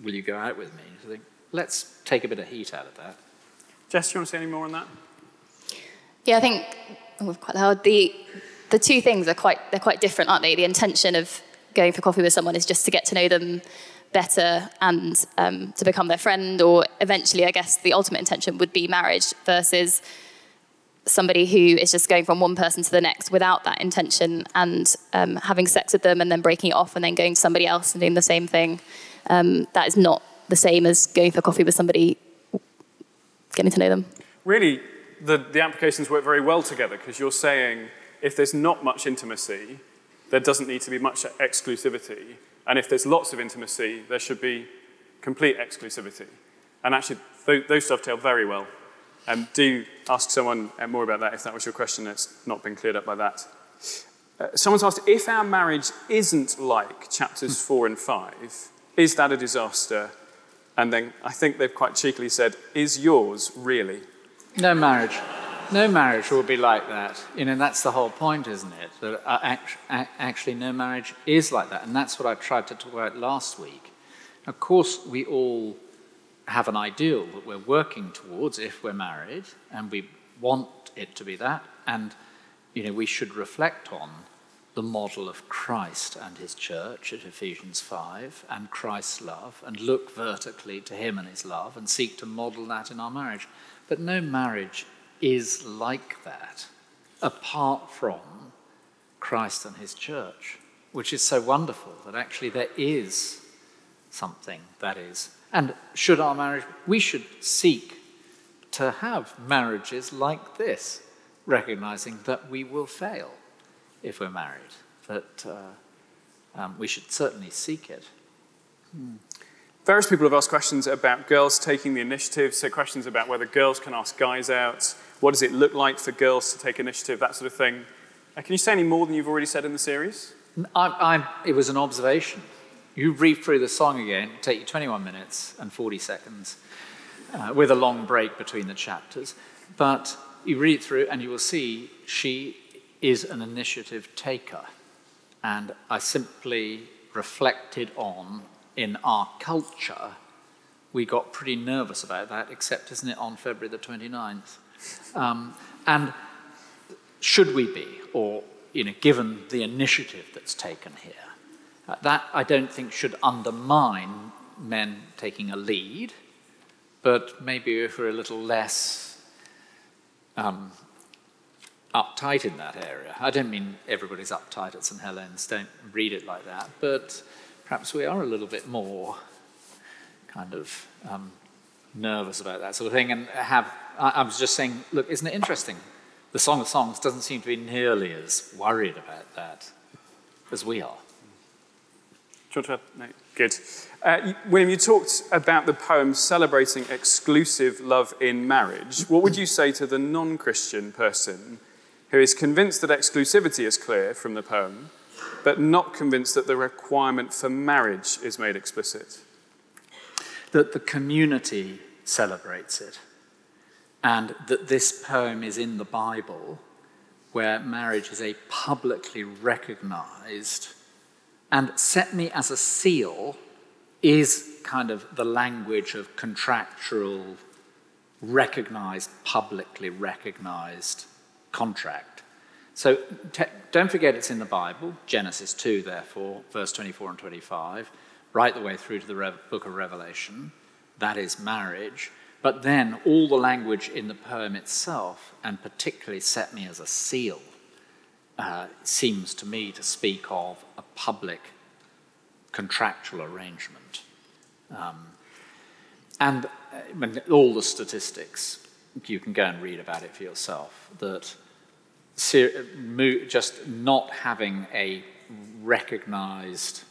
will you go out with me? You think, let's take a bit of heat out of that. Jess, do you want to say any more on that? Yeah, I think oh, quite loud. The the two things are quite they're quite different, aren't they? The intention of going for coffee with someone is just to get to know them better and um, to become their friend, or eventually, I guess the ultimate intention would be marriage versus somebody who is just going from one person to the next without that intention and um, having sex with them and then breaking it off and then going to somebody else and doing the same thing. Um, that is not the same as going for coffee with somebody, getting to know them. Really, the, the applications work very well together because you're saying if there's not much intimacy, there doesn't need to be much exclusivity. And if there's lots of intimacy, there should be complete exclusivity. And actually, th- those dovetail very well. Um, do ask someone uh, more about that if that was your question. It's not been cleared up by that. Uh, someone's asked if our marriage isn't like chapters four and five, is that a disaster? And then I think they've quite cheekily said, is yours really? No marriage. No marriage will be like that. You know, that's the whole point, isn't it? That uh, actually, no marriage is like that. And that's what I tried to talk about last week. Of course, we all have an ideal that we're working towards if we're married, and we want it to be that. And, you know, we should reflect on the model of Christ and his church at Ephesians 5 and Christ's love and look vertically to him and his love and seek to model that in our marriage. But no marriage is like that apart from Christ and his church, which is so wonderful that actually there is something that is. And should our marriage, we should seek to have marriages like this, recognizing that we will fail if we're married. But uh, um, we should certainly seek it. Hmm. Various people have asked questions about girls taking the initiative, so questions about whether girls can ask guys out, what does it look like for girls to take initiative, that sort of thing. Uh, can you say any more than you've already said in the series? I, I, it was an observation. You read through the song again, It take you 21 minutes and 40 seconds, uh, with a long break between the chapters. But you read through and you will see she is an initiative taker. And I simply reflected on in our culture, we got pretty nervous about that, except, isn't it, on February the 29th? Um, and should we be, or you know, given the initiative that's taken here, uh, that I don't think should undermine men taking a lead, but maybe if we're a little less um, uptight in that area. I don't mean everybody's uptight at St. Helens, don't read it like that, but perhaps we are a little bit more kind of um, nervous about that sort of thing. And have, I, I was just saying, look, isn't it interesting? The Song of Songs doesn't seem to be nearly as worried about that as we are. Do you want to No, good. Uh, William, you talked about the poem celebrating exclusive love in marriage. What would you say to the non Christian person who is convinced that exclusivity is clear from the poem, but not convinced that the requirement for marriage is made explicit? That the community celebrates it, and that this poem is in the Bible where marriage is a publicly recognized and set me as a seal is kind of the language of contractual, recognized, publicly recognized contract. So te- don't forget it's in the Bible, Genesis 2, therefore, verse 24 and 25, right the way through to the Re- book of Revelation. That is marriage. But then all the language in the poem itself, and particularly set me as a seal, uh, seems to me to speak of a public contractual arrangement. Um, and uh, all the statistics, you can go and read about it for yourself, that just not having a recognized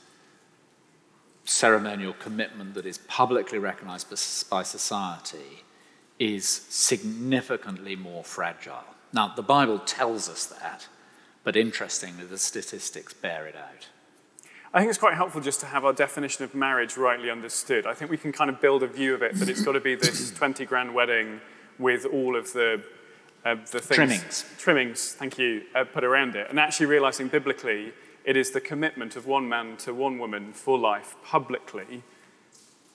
ceremonial commitment that is publicly recognized by society is significantly more fragile. Now, the Bible tells us that, but interestingly, the statistics bear it out. I think it's quite helpful just to have our definition of marriage rightly understood. I think we can kind of build a view of it that it's got to be this 20 grand wedding with all of the, uh, the things. Trimmings. Trimmings, thank you, uh, put around it. And actually realizing biblically it is the commitment of one man to one woman for life publicly.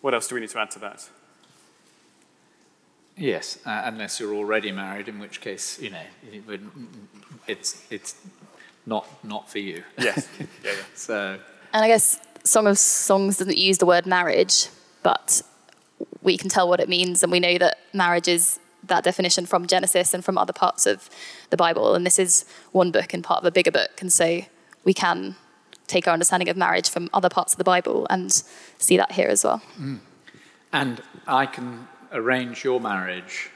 What else do we need to add to that? Yes, uh, unless you're already married, in which case, you know, it's, it's not, not for you. Yes. yeah, yeah. so. And I guess Song of Songs doesn't use the word marriage, but we can tell what it means, and we know that marriage is that definition from Genesis and from other parts of the Bible. And this is one book and part of a bigger book. And so we can take our understanding of marriage from other parts of the Bible and see that here as well. Mm. And I can arrange your marriage.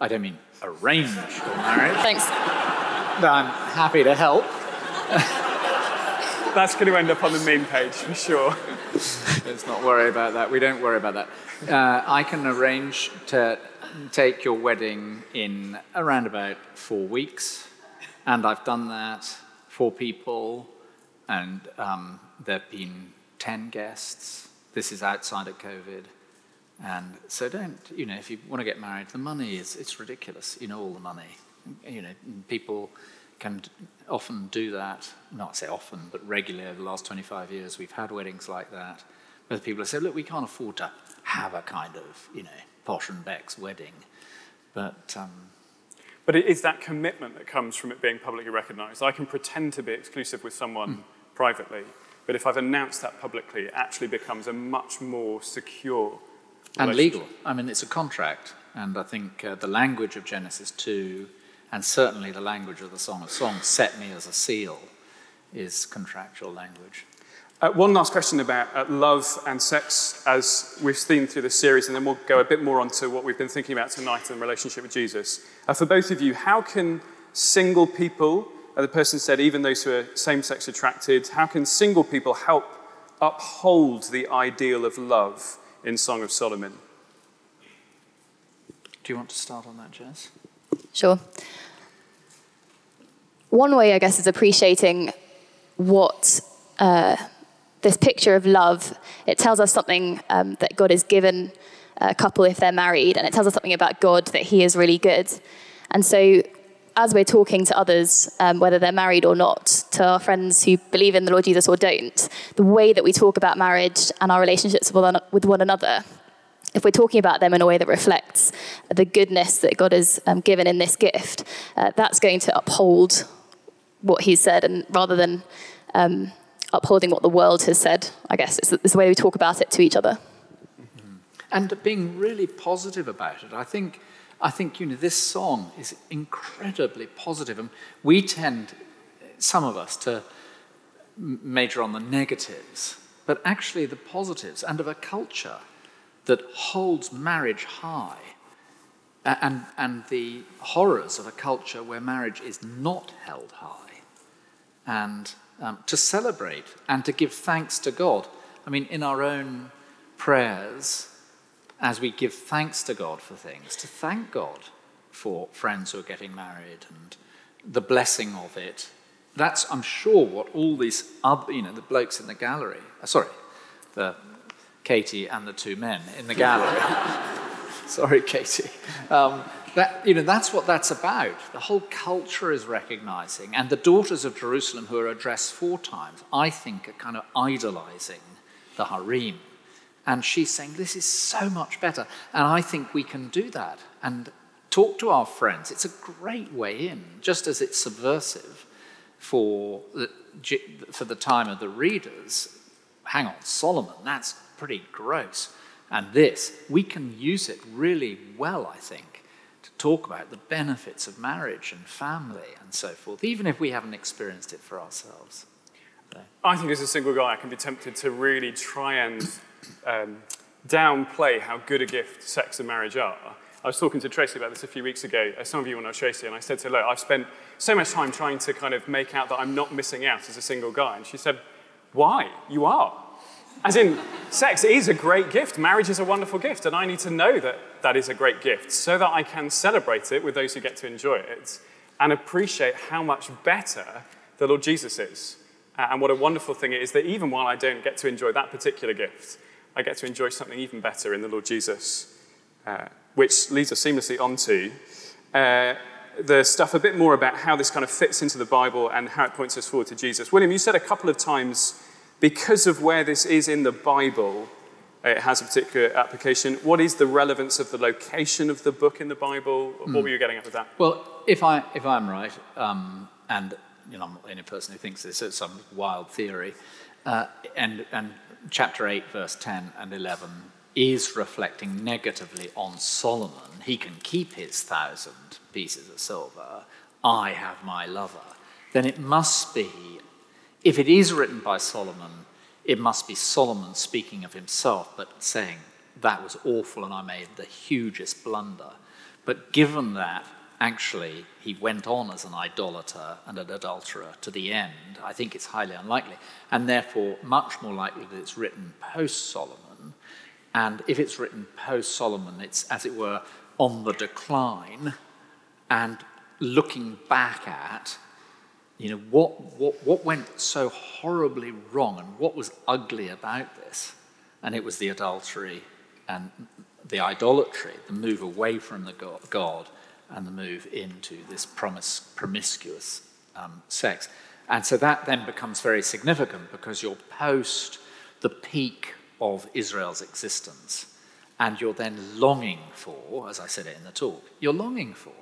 I don't mean arrange your marriage. Thanks. I'm happy to help. That's going to end up on the main page for sure. Let's not worry about that. We don't worry about that. Uh, I can arrange to take your wedding in around about four weeks, and I've done that for people, and um, there have been 10 guests. This is outside of COVID. And so don't, you know, if you want to get married, the money is, it's ridiculous, you know, all the money. You know, people can often do that, not say often, but regularly over the last 25 years, we've had weddings like that, where people have said, look, we can't afford to have a kind of, you know, posh and Becks wedding. But, um, but it is that commitment that comes from it being publicly recognized. I can pretend to be exclusive with someone mm. privately, but if I've announced that publicly, it actually becomes a much more secure and legal. I mean, it's a contract, and I think uh, the language of Genesis 2, and certainly the language of the Song of Songs, set me as a seal, is contractual language. Uh, one last question about uh, love and sex as we've seen through this series, and then we'll go a bit more onto what we've been thinking about tonight in relationship with Jesus. Uh, for both of you, how can single people, uh, the person said, even those who are same sex attracted, how can single people help uphold the ideal of love in Song of Solomon. Do you want to start on that, Jess? Sure. One way, I guess, is appreciating what uh, this picture of love. It tells us something um, that God has given a couple if they're married, and it tells us something about God that He is really good. And so, as we're talking to others, um, whether they're married or not, to our friends who believe in the Lord Jesus or don't, the way that we talk about marriage and our relationships with one, another, if we're talking about them in a way that reflects the goodness that God has um, given in this gift, uh, that's going to uphold what He's said, and rather than um, upholding what the world has said, I guess it's, it's the way we talk about it to each other. And being really positive about it. I think I think, you know, this song is incredibly positive, and we tend, some of us, to major on the negatives, but actually the positives, and of a culture that holds marriage high, and, and the horrors of a culture where marriage is not held high, and um, to celebrate and to give thanks to God. I mean, in our own prayers, as we give thanks to God for things, to thank God for friends who are getting married and the blessing of it. That's, I'm sure, what all these other, you know, the blokes in the gallery, uh, sorry, the Katie and the two men in the gallery. sorry, Katie. Um, that, you know, that's what that's about. The whole culture is recognizing. And the daughters of Jerusalem, who are addressed four times, I think are kind of idolizing the harem and she's saying, This is so much better. And I think we can do that and talk to our friends. It's a great way in, just as it's subversive for the, for the time of the readers. Hang on, Solomon, that's pretty gross. And this, we can use it really well, I think, to talk about the benefits of marriage and family and so forth, even if we haven't experienced it for ourselves. So. I think as a single guy, I can be tempted to really try and um, downplay how good a gift sex and marriage are. I was talking to Tracy about this a few weeks ago. Some of you will know Tracy, and I said to her, Look, I've spent so much time trying to kind of make out that I'm not missing out as a single guy. And she said, Why? You are. As in, sex is a great gift. Marriage is a wonderful gift, and I need to know that that is a great gift so that I can celebrate it with those who get to enjoy it and appreciate how much better the Lord Jesus is. And what a wonderful thing it is that even while I don't get to enjoy that particular gift, I get to enjoy something even better in the Lord Jesus, uh, which leads us seamlessly onto uh, the stuff a bit more about how this kind of fits into the Bible and how it points us forward to Jesus. William, you said a couple of times, because of where this is in the Bible, it has a particular application. What is the relevance of the location of the book in the Bible? What hmm. were you getting at with that? Well, if, I, if I'm right, um, and you know, I'm not the only person who thinks this is some wild theory, uh, and, and chapter 8, verse 10 and 11 is reflecting negatively on Solomon. He can keep his thousand pieces of silver. I have my lover. Then it must be, if it is written by Solomon, it must be Solomon speaking of himself, but saying, That was awful and I made the hugest blunder. But given that actually he went on as an idolater and an adulterer to the end, I think it's highly unlikely, and therefore much more likely that it's written post Solomon. And if it's written post Solomon, it's, as it were, on the decline and looking back at you know what, what, what went so horribly wrong and what was ugly about this. And it was the adultery and the idolatry the move away from the god and the move into this promis- promiscuous um, sex. And so that then becomes very significant because you're post the peak of Israel's existence. And you're then longing for, as I said it in the talk, you're longing for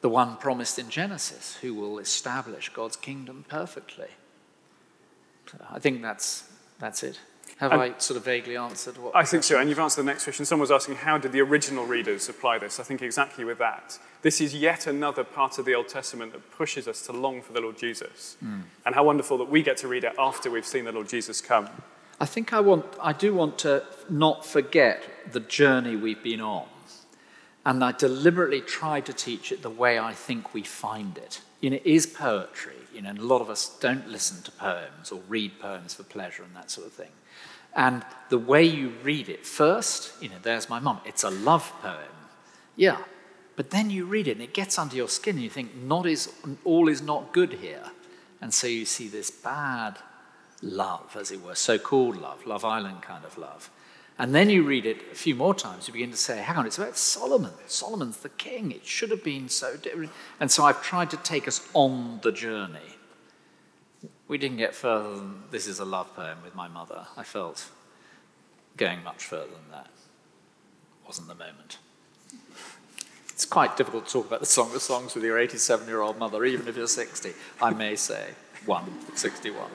the one promised in Genesis who will establish God's kingdom perfectly. I think that's, that's it. Have and I sort of vaguely answered what? I think so, and you've answered the next question. Someone was asking, how did the original readers apply this? I think exactly with that. This is yet another part of the Old Testament that pushes us to long for the Lord Jesus. Mm. And how wonderful that we get to read it after we've seen the Lord Jesus come. I think I want, I do want to not forget the journey we've been on. And I deliberately try to teach it the way I think we find it. You know, it is poetry. You know, and a lot of us don't listen to poems or read poems for pleasure and that sort of thing. And the way you read it, first, you know, there's my mum, it's a love poem. Yeah. But then you read it and it gets under your skin and you think, not is, all is not good here. And so you see this bad love, as it were, so called love, Love Island kind of love. And then you read it a few more times, you begin to say, hang on, it's about Solomon. Solomon's the king. It should have been so different. And so I've tried to take us on the journey. We didn't get further than this is a love poem with my mother. I felt going much further than that. Wasn't the moment. It's quite difficult to talk about the Song of Songs with your 87 year old mother, even if you're 60, I may say. One, 61.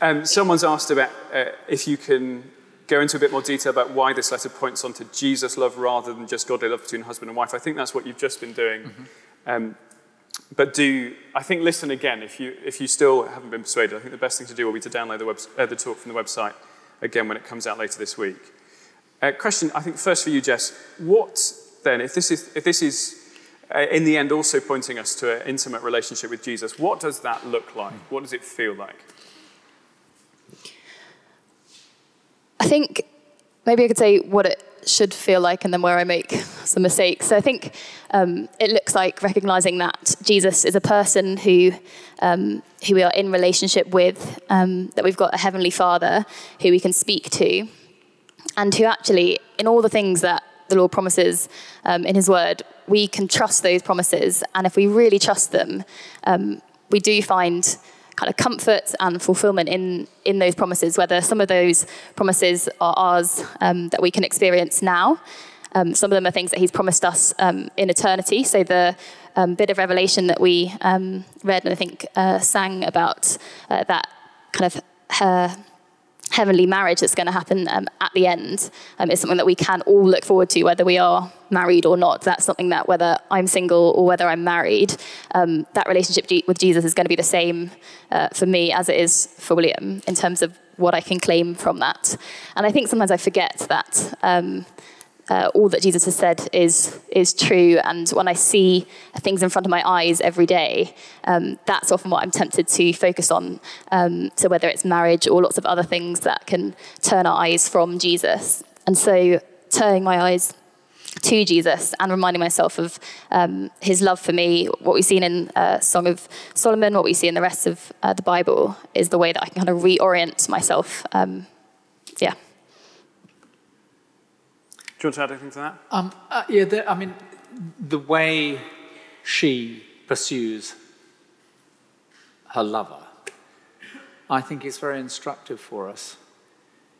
Um, someone's asked about uh, if you can go into a bit more detail about why this letter points on to Jesus' love rather than just godly love between husband and wife. I think that's what you've just been doing. Mm-hmm. Um, but do, I think, listen again if you, if you still haven't been persuaded. I think the best thing to do will be to download the, web, uh, the talk from the website again when it comes out later this week. Uh, question, I think, first for you, Jess. What then, if this is, if this is uh, in the end also pointing us to an intimate relationship with Jesus, what does that look like? What does it feel like? I think maybe I could say what it should feel like and then where I make some mistakes. So I think um, it looks like recognizing that Jesus is a person who, um, who we are in relationship with, um, that we've got a heavenly Father who we can speak to, and who actually, in all the things that the Lord promises um, in His Word, we can trust those promises. And if we really trust them, um, we do find kind of comfort and fulfillment in, in those promises, whether some of those promises are ours um, that we can experience now. Um, some of them are things that he's promised us um, in eternity. So the um, bit of revelation that we um, read and I think uh, sang about uh, that kind of uh, heavenly marriage that's going to happen um, at the end um, is something that we can all look forward to, whether we are married or not. That's something that whether I'm single or whether I'm married, um, that relationship with Jesus is going to be the same uh, for me as it is for William in terms of what I can claim from that. And I think sometimes I forget that um, uh, all that Jesus has said is is true. And when I see things in front of my eyes every day, um, that's often what I'm tempted to focus on. Um, so whether it's marriage or lots of other things that can turn our eyes from Jesus, and so turning my eyes to Jesus and reminding myself of um, his love for me, what we've seen in uh, Song of Solomon, what we see in the rest of uh, the Bible, is the way that I can kind of reorient myself. Um, yeah. Do you want to add anything to that? Um, uh, yeah, the, I mean, the way she pursues her lover, I think is very instructive for us.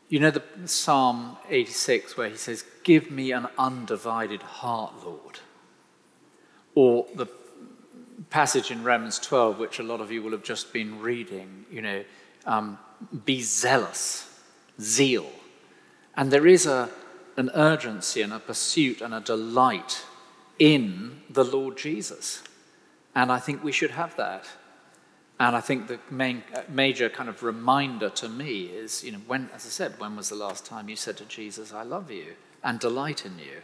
You know the Psalm 86 where he says, Give me an undivided heart, Lord. Or the passage in Romans 12, which a lot of you will have just been reading, you know, um, be zealous, zeal. And there is a, an urgency and a pursuit and a delight in the Lord Jesus. And I think we should have that. And I think the main, uh, major kind of reminder to me is, you know, when, as I said, when was the last time you said to Jesus, I love you and delight in you?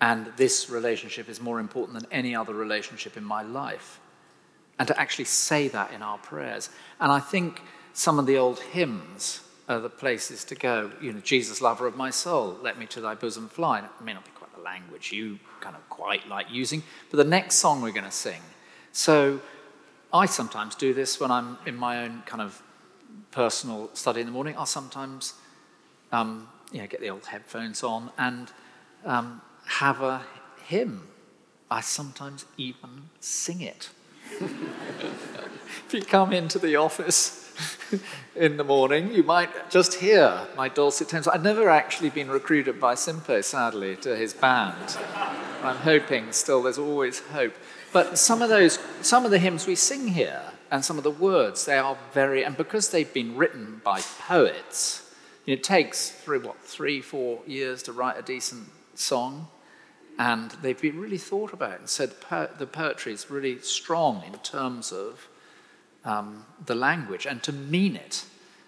And this relationship is more important than any other relationship in my life. And to actually say that in our prayers. And I think some of the old hymns the places to go. You know, Jesus, lover of my soul, let me to thy bosom fly. It may not be quite the language you kind of quite like using, but the next song we're going to sing. So I sometimes do this when I'm in my own kind of personal study in the morning. I'll sometimes, um, you know, get the old headphones on and um, have a hymn. I sometimes even sing it. if you come into the office in the morning, you might just hear my dulcet tones. I've never actually been recruited by Simpo, sadly, to his band. I'm hoping still there's always hope. But some of those, some of the hymns we sing here, and some of the words, they are very, and because they've been written by poets, it takes three, what, three, four years to write a decent song. And they've been really thought about and said the poetry is really strong in terms of um, the language and to mean it.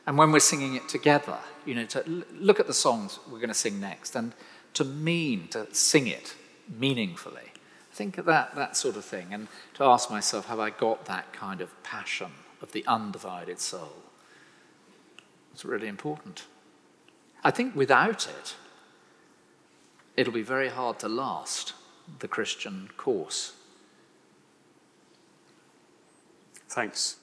And when we're singing it together, you know, to look at the songs we're going to sing next and to mean, to sing it meaningfully. Think of that, that sort of thing and to ask myself, have I got that kind of passion of the undivided soul? It's really important. I think without it, it'll be very hard to last the Christian course. Thanks.